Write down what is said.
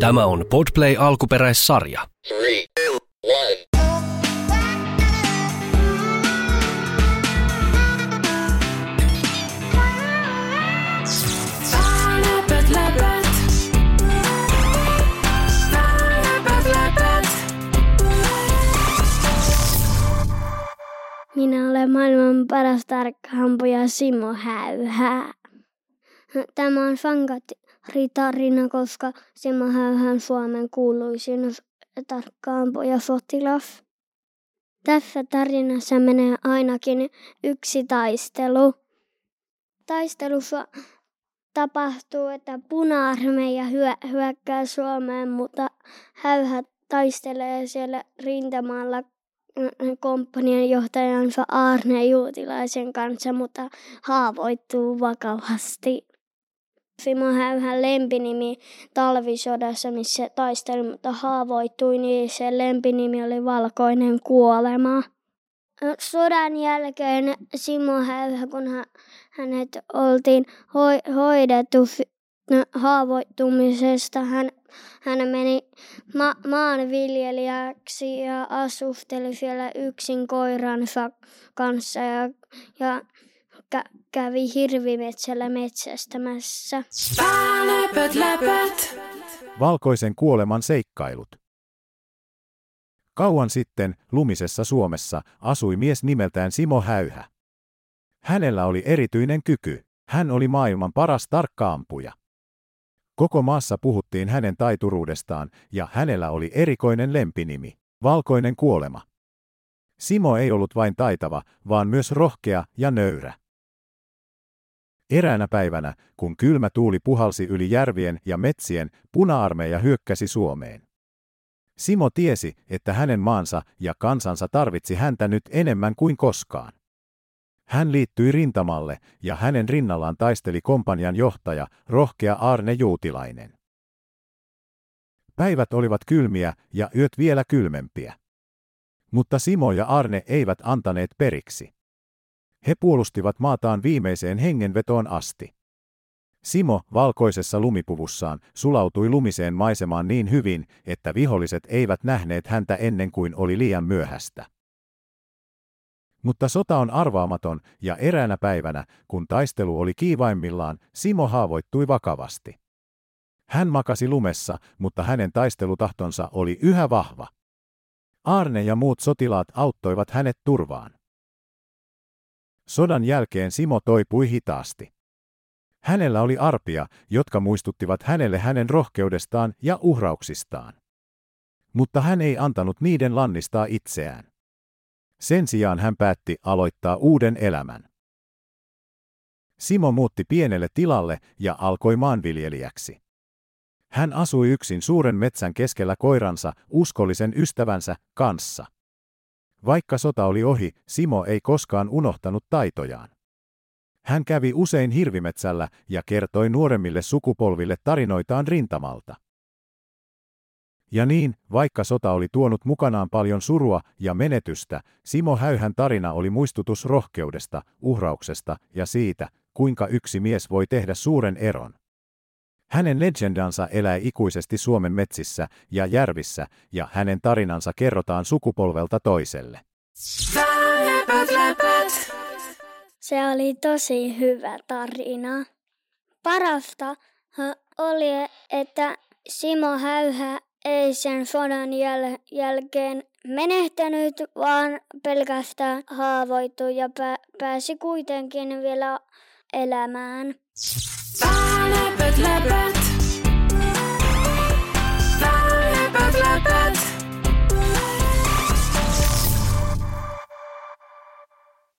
Tämä on Podplay alkuperäissarja. Three, two. Minä olen maailman paras tarkkaampuja Simo Häyhä. Tämä on sankaritarina, koska Häyhä on Suomen kuuluisin tarkkaampuja sotilas. Tässä tarinassa menee ainakin yksi taistelu. Taistelussa tapahtuu, että puna-armeija hyö- hyökkää Suomeen, mutta Häyhä taistelee siellä rintamalla mm, komppanian johtajansa Arne Juutilaisen kanssa, mutta haavoittuu vakavasti. Simo Häyhän lempinimi talvisodassa, missä taisteli, mutta haavoittui, niin se lempinimi oli Valkoinen kuolema. Sodan jälkeen Simo Häyhä, kun hä- hänet oltiin hoi- hoidettu haavoittumisesta, hän, hän meni ma- maanviljelijäksi ja asusteli siellä yksin koiransa kanssa ja, ja kä- kävi hirvimetsällä metsästämässä. Läpät, läpät. Valkoisen kuoleman seikkailut. Kauan sitten lumisessa Suomessa asui mies nimeltään Simo Häyhä. Hänellä oli erityinen kyky. Hän oli maailman paras tarkkaampuja. Koko maassa puhuttiin hänen taituruudestaan ja hänellä oli erikoinen lempinimi, Valkoinen kuolema. Simo ei ollut vain taitava, vaan myös rohkea ja nöyrä. Eräänä päivänä, kun kylmä tuuli puhalsi yli järvien ja metsien, puna-armeija hyökkäsi Suomeen. Simo tiesi, että hänen maansa ja kansansa tarvitsi häntä nyt enemmän kuin koskaan. Hän liittyi rintamalle ja hänen rinnallaan taisteli kompanjan johtaja, rohkea Arne Juutilainen. Päivät olivat kylmiä ja yöt vielä kylmempiä. Mutta Simo ja Arne eivät antaneet periksi. He puolustivat maataan viimeiseen hengenvetoon asti. Simo valkoisessa lumipuvussaan sulautui lumiseen maisemaan niin hyvin, että viholliset eivät nähneet häntä ennen kuin oli liian myöhäistä. Mutta sota on arvaamaton ja eräänä päivänä, kun taistelu oli kiivaimmillaan, Simo haavoittui vakavasti. Hän makasi lumessa, mutta hänen taistelutahtonsa oli yhä vahva. Arne ja muut sotilaat auttoivat hänet turvaan. Sodan jälkeen Simo toipui hitaasti. Hänellä oli arpia, jotka muistuttivat hänelle hänen rohkeudestaan ja uhrauksistaan. Mutta hän ei antanut niiden lannistaa itseään. Sen sijaan hän päätti aloittaa uuden elämän. Simo muutti pienelle tilalle ja alkoi maanviljelijäksi. Hän asui yksin suuren metsän keskellä koiransa, uskollisen ystävänsä, kanssa. Vaikka sota oli ohi, Simo ei koskaan unohtanut taitojaan. Hän kävi usein hirvimetsällä ja kertoi nuoremmille sukupolville tarinoitaan rintamalta. Ja niin, vaikka sota oli tuonut mukanaan paljon surua ja menetystä, Simo Häyhän tarina oli muistutus rohkeudesta, uhrauksesta ja siitä, kuinka yksi mies voi tehdä suuren eron. Hänen legendansa elää ikuisesti Suomen metsissä ja järvissä, ja hänen tarinansa kerrotaan sukupolvelta toiselle. Se oli tosi hyvä tarina. Parasta oli, että Simo Häyhä ei sen sodan jäl- jälkeen menehtänyt, vaan pelkästään haavoittui ja pä- pääsi kuitenkin vielä elämään. Szál lepet, lepet.